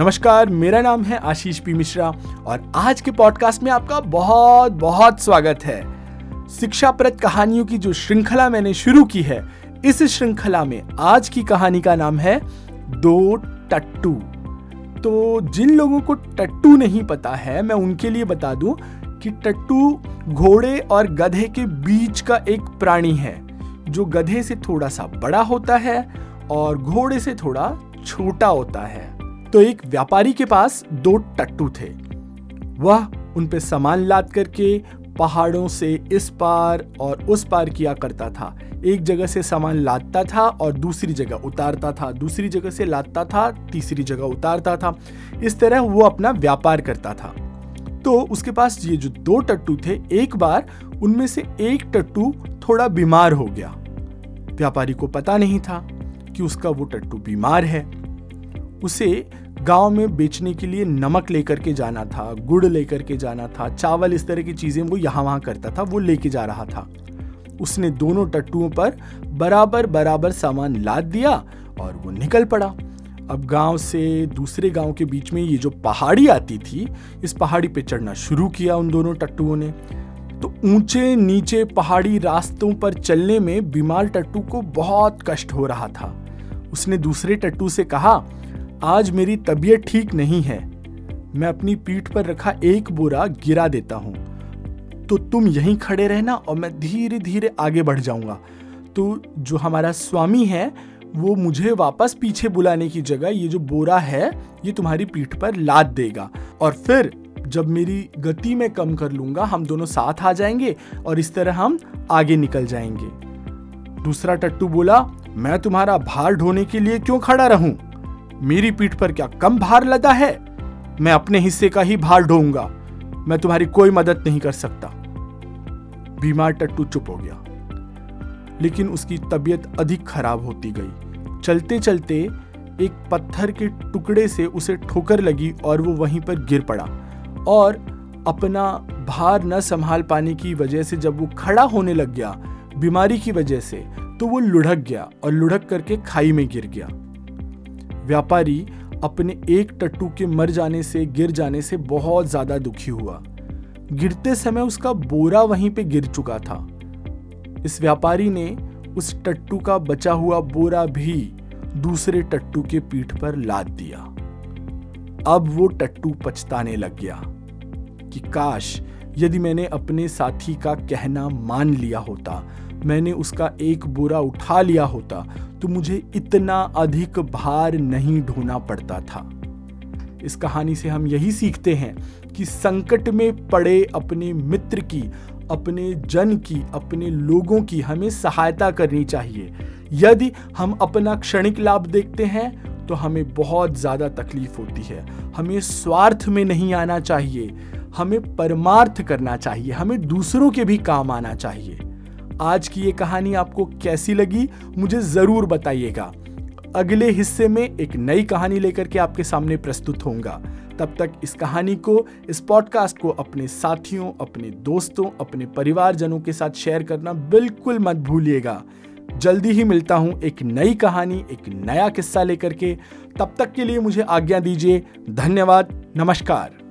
नमस्कार, मेरा नाम है आशीष पी मिश्रा और आज के पॉडकास्ट में आपका बहुत बहुत स्वागत है। शिक्षा शिक्षाप्रद कहानियों की जो श्रृंखला मैंने शुरू की है, इस श्रृंखला में आज की कहानी का नाम है दो टट्टू। तो जिन लोगों को टट्टू नहीं पता है, मैं उनके लिए बता दूँ कि टट्टू घोड़े और गधे के बीच का एक प्राणी है, जो गधे से थोड़ा सा बड़ा होता है और घोड़े से थोड़ा छोटा होता है। तो एक व्यापारी के पास दो टट्टू थे। वह उन पे सामान लाद करके पहाड़ों से इस पार और उस पार किया करता था। एक जगह से सामान लादता था और दूसरी जगह उतारता था। दूसरी जगह से लादता था, तीसरी जगह उतारता था। इस तरह वो अपना व्यापार करता था। तो उसके पास ये जो दो टट्टू थे, एक बार उनमें से एक टट्टू थोड़ा बीमार हो गया। व्यापारी को पता नहीं था कि उसका वो टट्टू बीमार है। उसे गाँव में बेचने के लिए नमक लेकर के जाना था, गुड़ लेकर के जाना था, चावल इस तरह की चीज़ें वो यहाँ वहाँ करता था, वो लेके जा रहा था। उसने दोनों टट्टुओं पर बराबर बराबर सामान लाद दिया और वो निकल पड़ा। अब गाँव से दूसरे गाँव के बीच में ये जो पहाड़ी आती थी, इस पहाड़ी पे चढ़ना शुरू किया उन दोनों टट्टुओं ने। तो ऊँचे नीचे पहाड़ी रास्तों पर चलने में बीमार टट्टू को बहुत कष्ट हो रहा था। उसने दूसरे टट्टू से कहा आज मेरी तबीयत ठीक नहीं है। मैं अपनी पीठ पर रखा एक बोरा गिरा देता हूँ। तो तुम यहीं खड़े रहना और मैं धीरे धीरे आगे बढ़ जाऊँगा। तो जो हमारा स्वामी है, वो मुझे वापस पीछे बुलाने की जगह ये जो बोरा है, ये तुम्हारी पीठ पर लाद देगा। और फिर जब मेरी गति में कम कर लूँगा, हम दोनों साथ आ जाएँगे और इस तरह हम आगे निकल जाएँगे। दूसरा टट्टू बोला, मैं तुम्हारा भार ढोने के लिए क्यों खड़ा रहूँ? मेरी पीठ पर क्या कम भार लदा है? मैं अपने हिस्से का ही भार ढोऊँगा। मैं तुम्हारी कोई मदद नहीं कर सकता। बीमार टट्टू चुप हो गया। लेकिन उसकी तबीयत अधिक खराब होती गई। चलते चलते एक पत्थर के टुकड़े से उसे ठोकर लगी और वो वहीं पर गिर पड़ा और अपना भार न संभाल पाने की वजह से जब वो खड़ा होने लग गया, बीमारी की वजह से तो वो लुढ़क गया और लुढ़क करके खाई में गिर गया। व्यापारी अपने एक टट्टू के मर जाने से, गिर जाने से बहुत ज़्यादा दुखी हुआ। गिरते समय उसका बोरा वहीं पे गिर चुका था। इस व्यापारी ने उस टट्टू का बचा हुआ बोरा भी दूसरे टट्टू के पीठ पर लाद दिया। अब वो टट्टू पछताने लग गया कि काश यदि मैंने अपने साथी का कहना मान लिया होता मैंने उसका एक बोरा उठा लिया होता तो मुझे इतना अधिक भार नहीं ढोना पड़ता था। इस कहानी से हम यही सीखते हैं कि संकट में पड़े अपने मित्र की, अपने जन की, अपने लोगों की हमें सहायता करनी चाहिए। यदि हम अपना क्षणिक लाभ देखते हैं तो हमें बहुत ज़्यादा तकलीफ़ होती है। हमें स्वार्थ में नहीं आना चाहिए, हमें परमार्थ करना चाहिए, हमें दूसरों के भी काम आना चाहिए। आज की ये कहानी आपको कैसी लगी, मुझे ज़रूर बताइएगा। अगले हिस्से में एक नई कहानी लेकर के आपके सामने प्रस्तुत होऊँगा। तब तक इस कहानी को, इस पॉडकास्ट को अपने साथियों, अपने दोस्तों, अपने परिवारजनों के साथ शेयर करना बिल्कुल मत भूलिएगा। जल्दी ही मिलता हूँ एक नई कहानी, एक नया किस्सा लेकर के। तब तक के लिए मुझे आज्ञा दीजिए, धन्यवाद, नमस्कार।